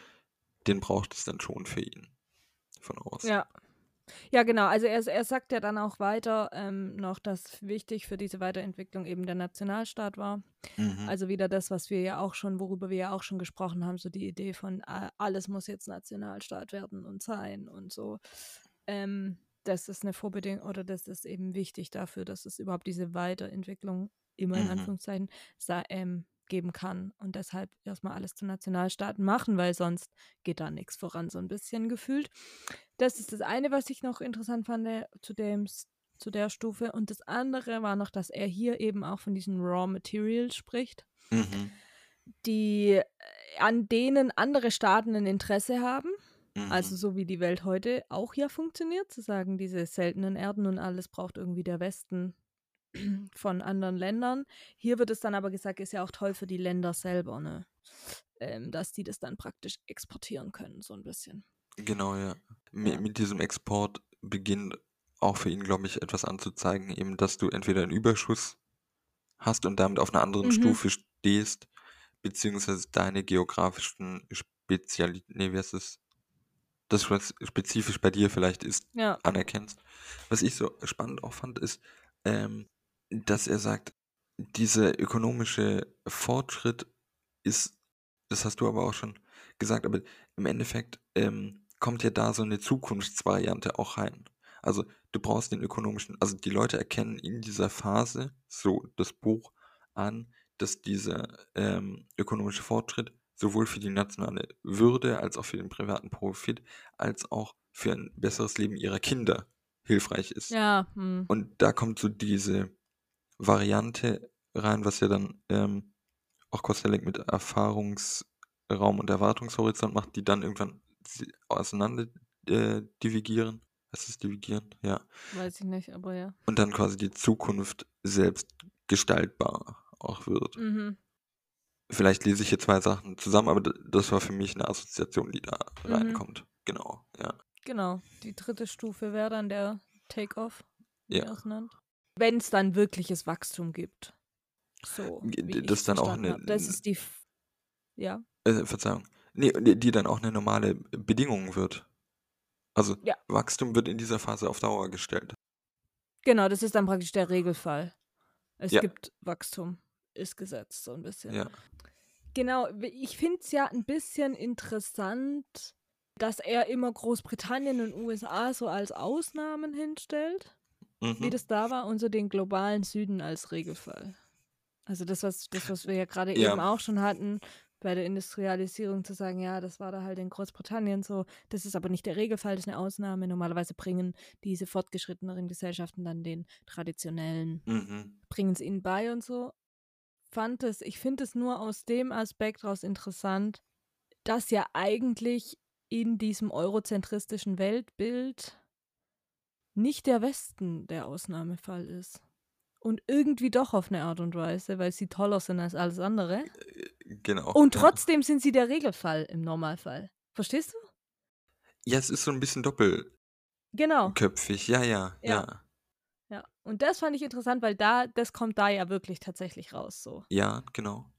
den braucht es dann schon für ihn. Von aus. Ja. Ja, genau. Also er, er sagt ja dann auch weiter ähm, noch, dass wichtig für diese Weiterentwicklung eben der Nationalstaat war. Mhm. Also wieder das, was wir ja auch schon, worüber wir ja auch schon gesprochen haben, so die Idee von äh, alles muss jetzt Nationalstaat werden und sein und so. Ähm, das ist eine Vorbedingung oder das ist eben wichtig dafür, dass es überhaupt diese Weiterentwicklung immer in Mhm. Anführungszeichen ähm, geben kann und deshalb erstmal alles zu Nationalstaaten machen, weil sonst geht da nichts voran, so ein bisschen gefühlt. Das ist das eine, was ich noch interessant fand äh, zu, dem, zu der Stufe. Und das andere war noch, dass er hier eben auch von diesen Raw Materials spricht, Mhm. die äh, an denen andere Staaten ein Interesse haben. Mhm. Also so wie die Welt heute auch ja funktioniert, zu sagen, diese seltenen Erden und alles braucht irgendwie der Westen von anderen Ländern. Hier wird es dann aber gesagt, ist ja auch toll für die Länder selber, ne? Ähm, dass die das dann praktisch exportieren können, so ein bisschen. Genau, ja. Ja. Mit diesem Export beginnt auch für ihn, glaube ich, etwas anzuzeigen, eben, dass du entweder einen Überschuss hast und damit auf einer anderen Mhm. Stufe stehst, beziehungsweise deine geografischen Spezialitäten, nee, wie heißt es? Das, was spezifisch bei dir vielleicht ist, Ja. anerkennst. Was ich so spannend auch fand, ist, ähm, dass er sagt, dieser ökonomische Fortschritt ist, das hast du aber auch schon gesagt, aber im Endeffekt ähm, kommt ja da so eine Zukunftsvariante auch rein. Also du brauchst den ökonomischen, also die Leute erkennen in dieser Phase, so das Buch an, dass dieser ähm, ökonomische Fortschritt sowohl für die nationale Würde als auch für den privaten Profit als auch für ein besseres Leben ihrer Kinder hilfreich ist. Ja, hm. Und da kommt so diese Variante rein, was ja dann ähm, auch Kostelek mit Erfahrungsraum und Erwartungshorizont macht, die dann irgendwann auseinander äh, divigieren. Was ist divigieren? Ja. weiß ich nicht, aber ja. Und dann quasi die Zukunft selbst gestaltbar auch wird. Mhm. Vielleicht lese ich hier zwei Sachen zusammen, aber das war für mich eine Assoziation, die da Mhm. reinkommt. Genau, ja. Genau. Die dritte Stufe wäre dann der Take-off, wie Ja. er es nennt. Wenn es dann wirkliches Wachstum gibt. So. Das dann auch eine- hab. Das ist die. F ja. Äh, Verzeihung. Nee, die, die dann auch eine normale Bedingung wird. Also Ja. Wachstum wird in dieser Phase auf Dauer gestellt. Genau, das ist dann praktisch der Regelfall. Es Ja. gibt Wachstum, ist gesetzt, so ein bisschen. Ja. Genau, ich finde es ja ein bisschen interessant, dass er immer Großbritannien und USA so als Ausnahmen hinstellt, wie Mhm. das da war, und so den globalen Süden als Regelfall. Also das, was, das, was wir ja gerade Ja. eben auch schon hatten, bei der Industrialisierung zu sagen, ja, das war da halt in Großbritannien so, das ist aber nicht der Regelfall, das ist eine Ausnahme. Normalerweise bringen diese fortgeschritteneren Gesellschaften dann den traditionellen Mhm. bringen es ihnen bei und so. Fand es, ich finde es nur aus dem Aspekt raus interessant, dass ja eigentlich in diesem eurozentristischen Weltbild nicht der Westen der Ausnahmefall ist. Und irgendwie doch auf eine Art und Weise, weil sie toller sind als alles andere. Genau. Und ja. trotzdem sind sie der Regelfall im Normalfall. Verstehst du? Ja, es ist so ein bisschen doppelköpfig. Genau. Ja, ja, Ja. ja. Ja. Und das fand ich interessant, weil da, das kommt da ja wirklich tatsächlich raus. So. Ja, genau.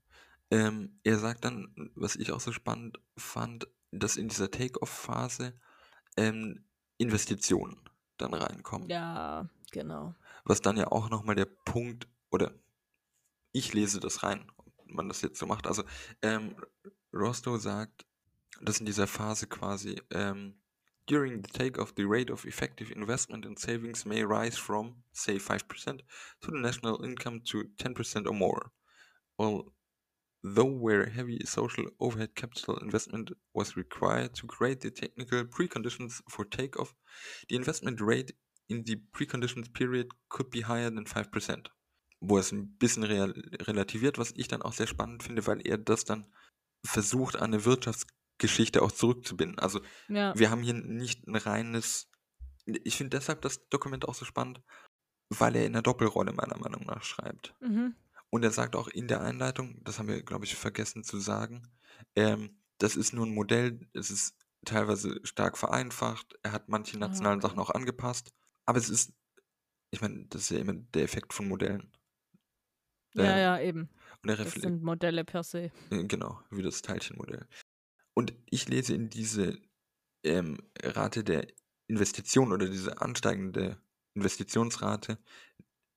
Ähm, er sagt dann, was ich auch so spannend fand, dass in dieser Take-off-Phase ähm, Investitionen dann reinkommen. Ja, genau. Was dann ja auch nochmal der Punkt, oder ich lese das rein, ob man das jetzt so macht. Also, ähm, Rostow sagt, dass in dieser Phase quasi, ähm, during the take-off, the rate of effective investment and savings may rise from, say, 5% to the national income to 10% or more. Although where heavy social overhead capital investment was required to create the technical preconditions for takeoff, the investment rate in the preconditions period could be higher than 5%. Wo es ein bisschen real, relativiert, was ich dann auch sehr spannend finde, weil er das dann versucht, an eine Wirtschaftsgeschichte auch zurückzubinden. Also Ja. wir haben hier nicht ein reines. Ich finde deshalb das Dokument auch so spannend, weil er in der Doppelrolle meiner Meinung nach schreibt. Mhm. Und er sagt auch in der Einleitung, das haben wir, glaube ich, vergessen zu sagen, ähm, das ist nur ein Modell, es ist teilweise stark vereinfacht, er hat manche Ah, nationalen okay. Sachen auch angepasst, aber es ist, ich meine, das ist ja immer der Effekt von Modellen. Ja, Ähm, ja, eben. Und er Das sind Modelle per se. äh, Genau, wie das Teilchenmodell. Und ich lese in diese ähm, Rate der Investition oder diese ansteigende Investitionsrate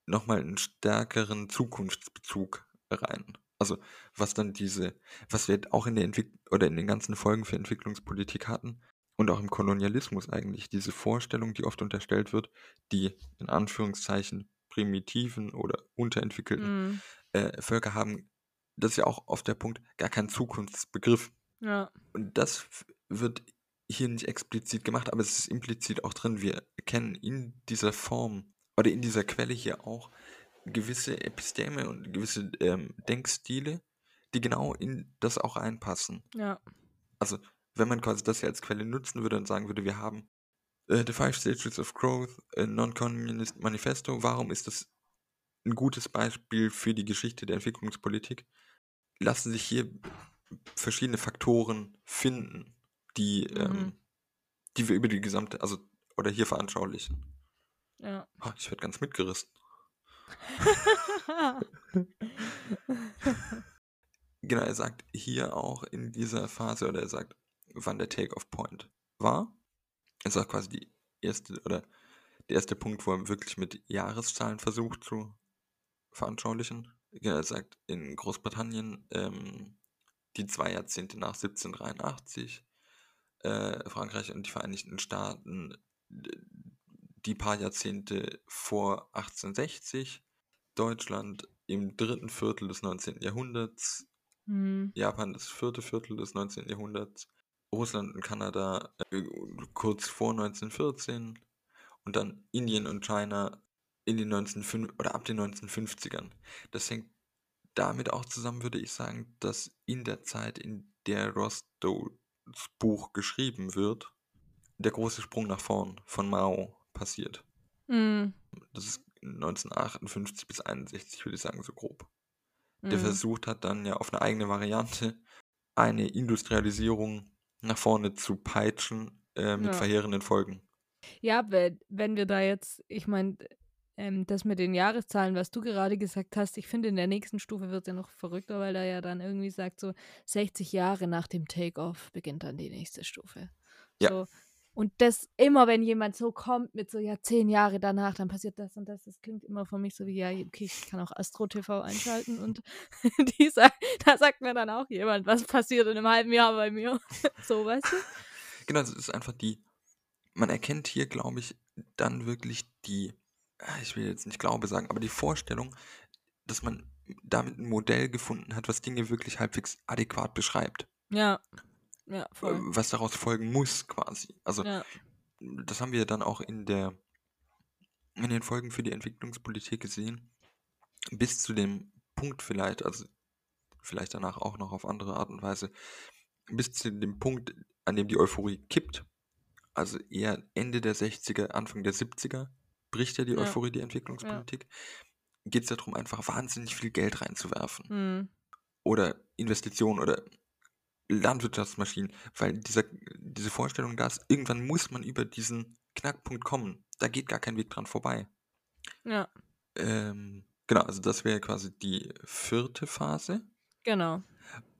nochmal einen stärkeren Zukunftsbezug rein. Also was dann diese, was wir auch in der Entwicklung oder in den ganzen Folgen für Entwicklungspolitik hatten und auch im Kolonialismus eigentlich, diese Vorstellung, die oft unterstellt wird, die in Anführungszeichen primitiven oder unterentwickelten Mhm. äh, Völker haben, das ist ja auch oft der Punkt, gar keinen Zukunftsbegriff. Ja. Und das wird hier nicht explizit gemacht, aber es ist implizit auch drin. Wir erkennen in dieser Form oder in dieser Quelle hier auch gewisse Episteme und gewisse ähm, Denkstile, die genau in das auch einpassen. Ja. Also, wenn man quasi das hier als Quelle nutzen würde und sagen würde, wir haben äh, The Five Stages of Growth, a Non-Communist Manifesto, warum ist das ein gutes Beispiel für die Geschichte der Entwicklungspolitik. Lassen sich hier verschiedene Faktoren finden, die, Mhm. ähm, die wir über die gesamte, also oder hier veranschaulichen. Ja. Ah, ich werde ganz mitgerissen. Genau, er sagt hier auch in dieser Phase, oder er sagt, wann der Take-off-Point war. Er sagt quasi die erste, oder der erste Punkt, wo er wirklich mit Jahreszahlen versucht zu veranschaulichen. Genau, er sagt in Großbritannien ähm, die zwei Jahrzehnte nach 1783, äh, Frankreich und die Vereinigten Staaten die paar Jahrzehnte vor 1860, Deutschland im dritten Viertel des 19. Jahrhunderts, Hm. Japan das vierte Viertel des 19. Jahrhunderts, Russland und Kanada äh, kurz vor 1914 und dann Indien und China in den 1905 oder ab den 1950ern. Das hängt damit auch zusammen, würde ich sagen, dass in der Zeit, in der Rostows Buch geschrieben wird, der große Sprung nach vorn von Mao passiert. Hm. Das ist 1958 bis 61, würde ich sagen, so grob. Der Hm. versucht hat dann ja auf eine eigene Variante eine Industrialisierung nach vorne zu peitschen äh, mit Ja. verheerenden Folgen. Ja, wenn, wenn wir da jetzt, ich meine, ähm, das mit den Jahreszahlen, was du gerade gesagt hast, ich finde, in der nächsten Stufe wird es ja noch verrückter, weil da ja dann irgendwie sagt, so 60 Jahre nach dem Take-Off beginnt dann die nächste Stufe. Ja. So. Und das immer, wenn jemand so kommt mit so, ja, zehn Jahre danach, dann passiert das und das. Das klingt immer für mich so wie, ja, okay, ich kann auch Astro TV einschalten und die sagt, da sagt mir dann auch jemand, was passiert in einem halben Jahr bei mir. so, weißt du? Genau, es ist einfach die, man erkennt hier, glaube ich, dann wirklich die, ah, ich will jetzt nicht Glaube sagen, aber die Vorstellung, dass man damit ein Modell gefunden hat, was Dinge wirklich halbwegs adäquat beschreibt. Ja. Ja, äh, voll. Was daraus folgen muss, quasi. Also, Ja. das haben wir dann auch in der in den Folgen für die Entwicklungspolitik gesehen. Bis zu dem Punkt vielleicht, also vielleicht danach auch noch auf andere Art und Weise, bis zu dem Punkt, an dem die Euphorie kippt, also eher Ende der 60er, Anfang der 70er, bricht ja die Ja. Euphorie die Entwicklungspolitik, geht es darum, einfach wahnsinnig viel Geld reinzuwerfen. Hm. Oder Investitionen oder Landwirtschaftsmaschinen, weil dieser, diese Vorstellung da ist, irgendwann muss man über diesen Knackpunkt kommen. Da geht gar kein Weg dran vorbei. Ja, Ähm, genau, also das wäre quasi die vierte Phase. genau.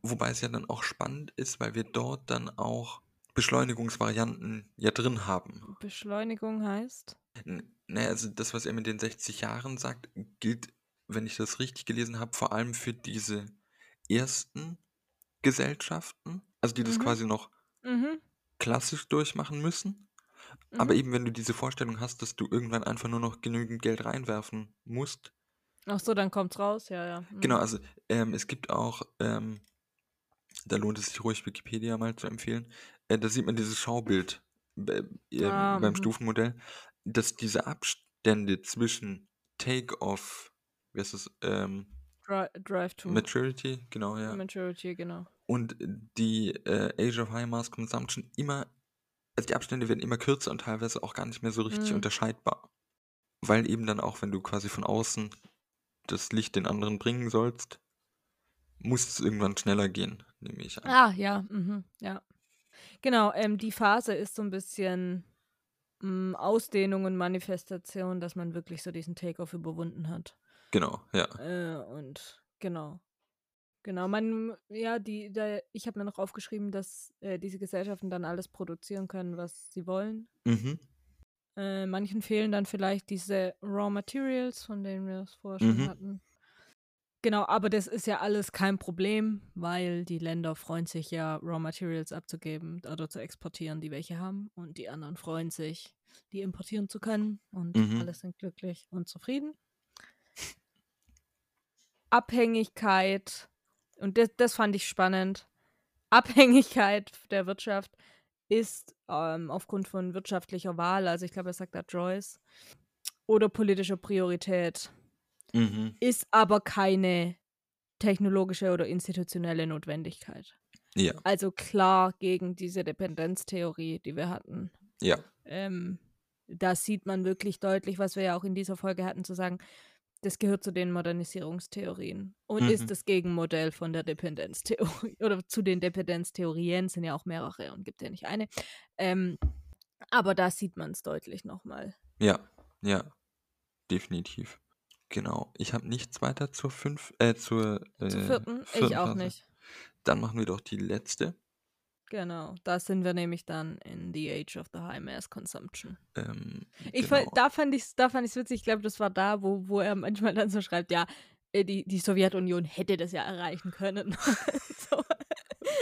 Wobei es ja dann auch spannend ist, weil wir dort dann auch Beschleunigungsvarianten ja drin haben. Beschleunigung heißt. Naja, also das, was er mit den 60 Jahren sagt, gilt, wenn ich das richtig gelesen habe, vor allem für diese ersten Gesellschaften, also die das Mhm. quasi noch Mhm. klassisch durchmachen müssen. Aber mhm. eben, wenn du diese Vorstellung hast, dass du irgendwann einfach nur noch genügend Geld reinwerfen musst. Ach so, dann kommt's raus, ja, ja. Mhm. Genau, also ähm, es gibt auch, ähm, da lohnt es sich ruhig, Wikipedia mal zu empfehlen. Äh, da sieht man dieses Schaubild be- ähm, Ah, beim mhm. Stufenmodell, dass diese Abstände zwischen Take-off, wie heißt das, ähm, Dri Drive to Maturity, genau, ja, Maturity, genau. Und die äh, Age of High Mass Consumption immer, also die Abstände werden immer kürzer und teilweise auch gar nicht mehr so richtig Mhm. unterscheidbar. Weil eben dann auch, wenn du quasi von außen das Licht den anderen bringen sollst, muss es irgendwann schneller gehen, nehme ich an. Ah, ja, mhm, ja. Genau, ähm, die Phase ist so ein bisschen mm, Ausdehnung und Manifestation, dass man wirklich so diesen Take-off überwunden hat. Genau, ja. Äh, und genau. Genau, man, ja, die, da, ich habe mir noch aufgeschrieben, dass äh, diese Gesellschaften dann alles produzieren können, was sie wollen. Mhm. Äh, manchen fehlen dann vielleicht diese Raw Materials, von denen wir es vorher schon Mhm. hatten. Genau, aber das ist ja alles kein Problem, weil die Länder freuen sich ja, Raw Materials abzugeben oder zu exportieren, die welche haben. Und die anderen freuen sich, die importieren zu können. Und Mhm. alle sind glücklich und zufrieden. Abhängigkeit, und das, das fand ich spannend. Abhängigkeit der Wirtschaft ist ähm, aufgrund von wirtschaftlicher Wahl, also ich glaube, er sagt da Joyce, oder politischer Priorität, Mhm. ist aber keine technologische oder institutionelle Notwendigkeit. Ja, Also klar gegen diese Dependenztheorie, die wir hatten. ja. Ähm, da sieht man wirklich deutlich, was wir ja auch in dieser Folge hatten, zu sagen, das gehört zu den Modernisierungstheorien und Mhm. ist das Gegenmodell von der Dependenztheorie oder zu den Dependenztheorien sind ja auch mehrere und gibt ja nicht eine. Ähm, aber da sieht man es deutlich nochmal. Ja, ja, definitiv. Genau. Ich habe nichts weiter zur fünf, äh, zur, äh, Zur vierten, ich vierten auch Phase. nicht. Dann machen wir doch die letzte. Genau, da sind wir nämlich dann in the age of the high mass consumption. Ähm, Ich genau. da fand ich da fand witzig. Ich glaube, das war da, wo, wo er manchmal dann so schreibt, ja, äh, die, die Sowjetunion hätte das ja erreichen können. so.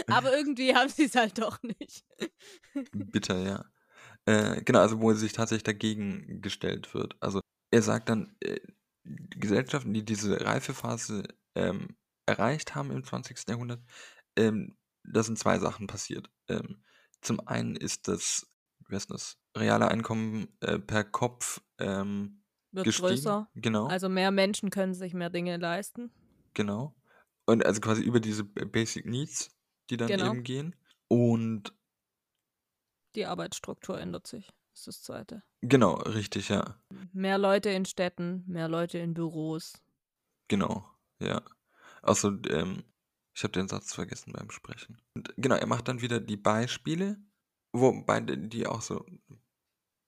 Aber irgendwie haben sie es halt doch nicht. Bitter, ja. Äh, genau, also wo er sich tatsächlich dagegen gestellt wird. Also er sagt dann, äh, Gesellschaften, die diese Reifephase ähm, erreicht haben im 20. Jahrhundert, ähm, da sind zwei Sachen passiert. Ähm, zum einen ist das, wie heißt das, reale Einkommen äh, per Kopf ähm, Wird gestiegen. größer. Genau, Also mehr Menschen können sich mehr Dinge leisten. genau. Und also quasi über diese Basic Needs, die dann Genau. eben gehen. Und Die Arbeitsstruktur ändert sich. Das ist das Zweite. genau, richtig, ja. Mehr Leute in Städten, mehr Leute in Büros. Genau, ja. Also, ähm, ich habe den Satz vergessen beim Sprechen. Und genau, er macht dann wieder die Beispiele, wobei die auch so,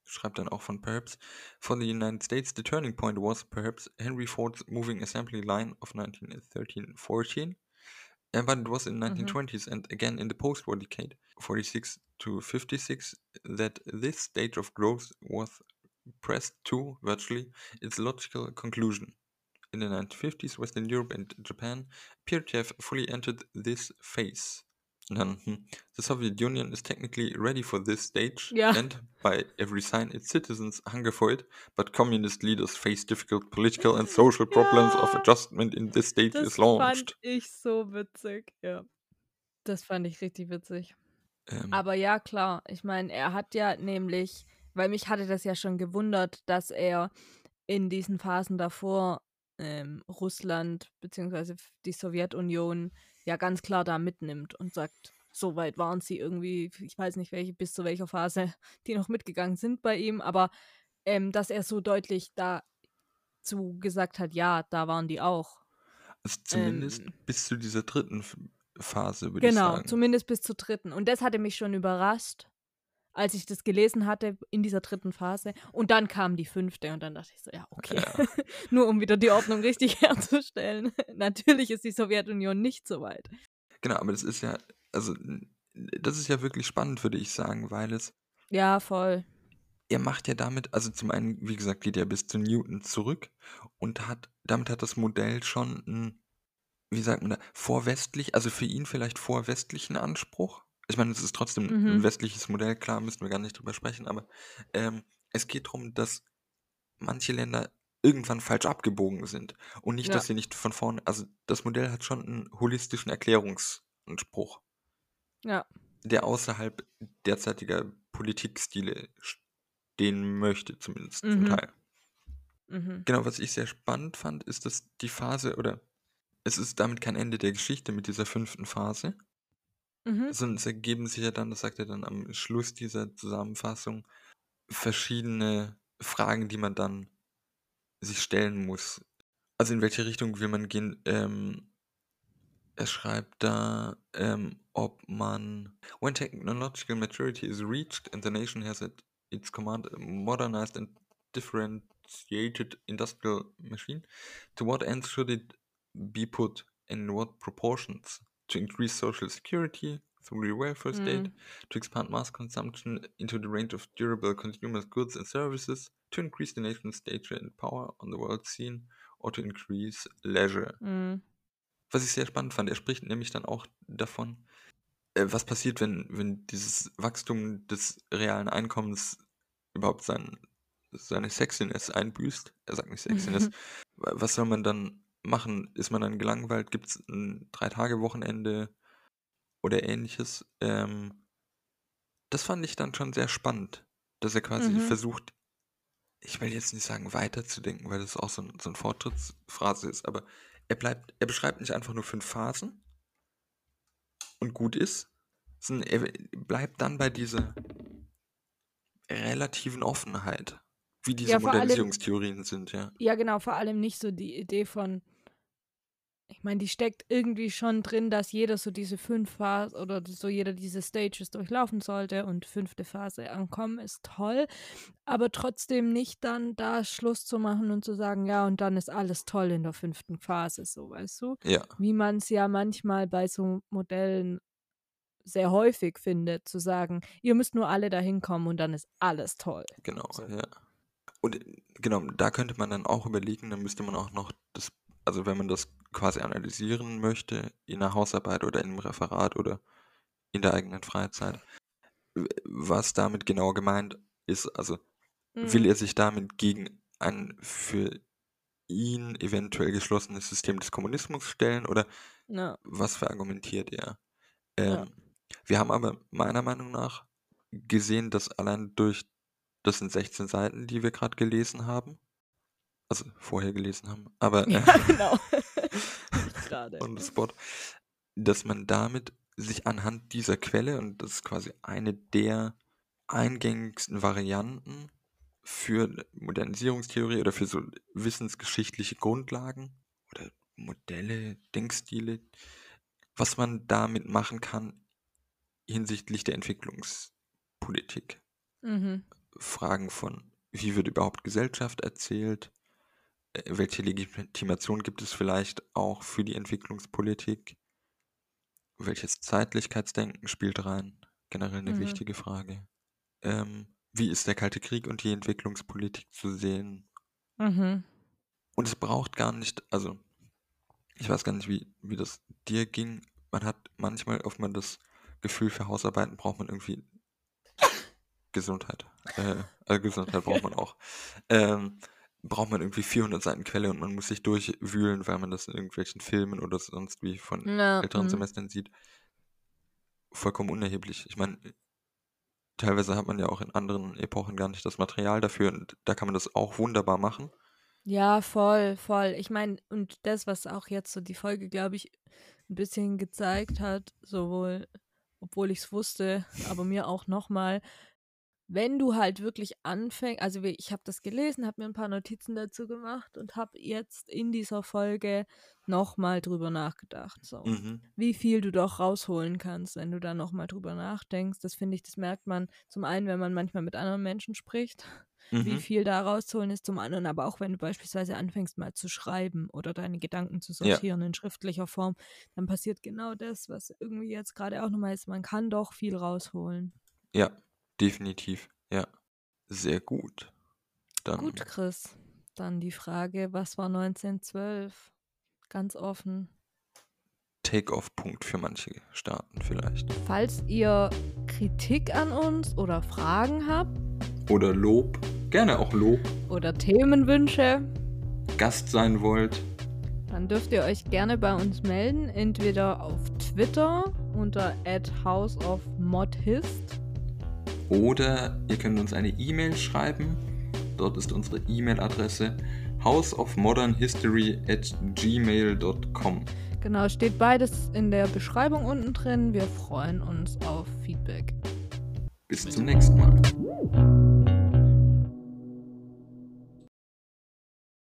schreibt dann auch von perhaps, for the United States, the turning point was perhaps Henry Ford's moving assembly line of 1913-14, uh, but it was in the Mhm. 1920s and again in the post-war decade, 46 to 56, that this stage of growth was pressed to, virtually, its logical conclusion. In the 1950s, Western Europe and Japan appear to have fully entered this phase. Und dann, hm, the Soviet Union is technically ready for this stage, Ja. and by every sign, its citizens hunger for it, but communist leaders face difficult political and social problems of Ja. adjustment in this stage Das is launched. fand ich so witzig. Ja. Das fand ich richtig witzig. Ähm, Aber ja, klar. Ich meine, er hat ja nämlich, weil mich hatte das ja schon gewundert, dass er in diesen Phasen davor ähm, Russland bzw. die Sowjetunion ja ganz klar da mitnimmt und sagt, so weit waren sie irgendwie, ich weiß nicht welche, bis zu welcher Phase die noch mitgegangen sind bei ihm, aber ähm, dass er so deutlich dazu gesagt hat, ja, da waren die auch. also zumindest ähm, bis zu dieser dritten Phase, würde ich Genau, sagen. zumindest bis zur dritten. Und das hatte mich schon überrascht, als ich das gelesen hatte in dieser dritten Phase. Und dann kam die fünfte und dann dachte ich so, ja, okay. Ja. Nur um wieder die Ordnung richtig herzustellen. Natürlich ist die Sowjetunion nicht so weit. Genau, aber das ist ja, also, das ist ja wirklich spannend, würde ich sagen, weil es Ja, voll. er macht ja damit, also zum einen, wie gesagt, geht er bis zu Newton zurück und hat, damit hat das Modell schon einen, wie sagt man da, vorwestlich, also für ihn vielleicht vorwestlichen Anspruch. Ich meine, es ist trotzdem Mhm. ein westliches Modell, klar, müssen wir gar nicht drüber sprechen, aber ähm, es geht darum, dass manche Länder irgendwann falsch abgebogen sind und nicht, Ja. dass sie nicht von vorne, also das Modell hat schon einen holistischen Erklärungsanspruch Ja. der außerhalb derzeitiger Politikstile stehen möchte, zumindest zum Mhm. Teil. Mhm. Genau, was ich sehr spannend fand, ist, dass die Phase, oder es ist damit kein Ende der Geschichte mit dieser fünften Phase, Mhm. sondern es ergeben sich ja dann, das sagt er dann am Schluss dieser Zusammenfassung, verschiedene Fragen, die man dann sich stellen muss. Also in welche Richtung will man gehen? Ähm, er schreibt da, ähm, ob man, when technological maturity is reached and the nation has at its command a modernized and differentiated industrial machine, to what ends should it be put in what proportions? To increase social security through the welfare state, Mhm. to expand mass consumption into the range of durable consumer goods and services, to increase the nation's stature and power on the world scene, or to increase leisure. Mhm. Was ich sehr spannend fand, er spricht nämlich dann auch davon, äh, was passiert, wenn, wenn dieses Wachstum des realen Einkommens überhaupt sein, seine Sexiness einbüßt. Er sagt nicht Sexiness. Wa- was soll man dann machen? Ist man dann gelangweilt? Gibt es ein Drei-Tage-Wochenende oder ähnliches? Ähm, das fand ich dann schon sehr spannend, dass er quasi Mhm. versucht, ich will jetzt nicht sagen weiterzudenken, weil das auch so, ein, so eine Fortschrittsphrase ist, aber er bleibt, er beschreibt nicht einfach nur fünf Phasen und gut ist, sondern er bleibt dann bei dieser relativen Offenheit. wie diese Ja, vor allem- Modernisierungstheorien sind, ja. Ja, genau, vor allem nicht so die Idee von, ich meine, die steckt irgendwie schon drin, dass jeder so diese fünf Phasen oder so jeder diese Stages durchlaufen sollte und fünfte Phase ankommen ist toll, aber trotzdem nicht dann da Schluss zu machen und zu sagen, ja, und dann ist alles toll in der fünften Phase, so, weißt du? Ja, Wie man es ja manchmal bei so Modellen sehr häufig findet, zu sagen, ihr müsst nur alle dahin kommen und dann ist alles toll. genau, So. ja. Und äh, genau, da könnte man dann auch überlegen, dann müsste man auch noch das, also wenn man das quasi analysieren möchte, in der Hausarbeit oder in einem Referat oder in der eigenen Freizeit, was damit genau gemeint ist, also will Mhm. er sich damit gegen ein für ihn eventuell geschlossenes System des Kommunismus stellen oder Ja. was verargumentiert er? Ja. Ähm, Wir haben aber meiner Meinung nach gesehen, dass allein durch, das sind 16 Seiten, die wir gerade gelesen haben, also vorher gelesen haben, aber Ja, äh, genau. Nicht gerade. the spot, dass man damit sich anhand dieser Quelle, und das ist quasi eine der eingängigsten Varianten für Modernisierungstheorie oder für so wissensgeschichtliche Grundlagen oder Modelle, Denkstile, was man damit machen kann hinsichtlich der Entwicklungspolitik. Mhm. Fragen von, wie wird überhaupt Gesellschaft erzählt? Welche Legitimation gibt es vielleicht auch für die Entwicklungspolitik? Welches Zeitlichkeitsdenken spielt rein? Generell eine Mhm. wichtige Frage. Ähm, wie ist der Kalte Krieg und die Entwicklungspolitik zu sehen? Mhm. Und es braucht gar nicht, also ich weiß gar nicht, wie, wie das dir ging. Man hat manchmal oft mal das Gefühl, für Hausarbeiten braucht man irgendwie Gesundheit. Äh, also Gesundheit braucht man auch. Ähm, braucht man irgendwie 400 Seiten Quelle und man muss sich durchwühlen, weil man das in irgendwelchen Filmen oder sonst wie von Ja, älteren mhm. Semestern sieht. Vollkommen unerheblich. Ich meine, teilweise hat man ja auch in anderen Epochen gar nicht das Material dafür und da kann man das auch wunderbar machen. Ja, voll, voll. Ich meine, und das, was auch jetzt so die Folge, glaube ich, ein bisschen gezeigt hat, sowohl, obwohl ich es wusste, aber mir auch nochmal, wenn du halt wirklich anfängst, also wie- ich habe das gelesen, habe mir ein paar Notizen dazu gemacht und habe jetzt in dieser Folge nochmal drüber nachgedacht. So. Mhm. wie viel du doch rausholen kannst, wenn du da nochmal drüber nachdenkst. Das finde ich, das merkt man zum einen, wenn man manchmal mit anderen Menschen spricht, wie Mhm. viel da rauszuholen ist, zum anderen aber auch, wenn du beispielsweise anfängst mal zu schreiben oder deine Gedanken zu Ja. sortieren in schriftlicher Form, dann passiert genau das, was irgendwie jetzt gerade auch nochmal ist. Man kann doch viel rausholen. Ja, definitiv. Ja, sehr gut. Dann Gut, Chris. Dann die Frage, was war 1912? Ganz offen. Take-off-Punkt für manche Staaten vielleicht. Falls ihr Kritik an uns oder Fragen habt Oder Lob, gerne auch Lob, oder Themenwünsche, Gast sein wollt. dann dürft ihr euch gerne bei uns melden, entweder auf Twitter unter houseofmodhist Oder ihr könnt uns eine E-Mail schreiben. Dort ist unsere E-Mail-Adresse houseofmodernhistory at gmail.com. Genau, steht beides in der Beschreibung unten drin. Wir freuen uns auf Feedback. Bis zum nächsten Mal.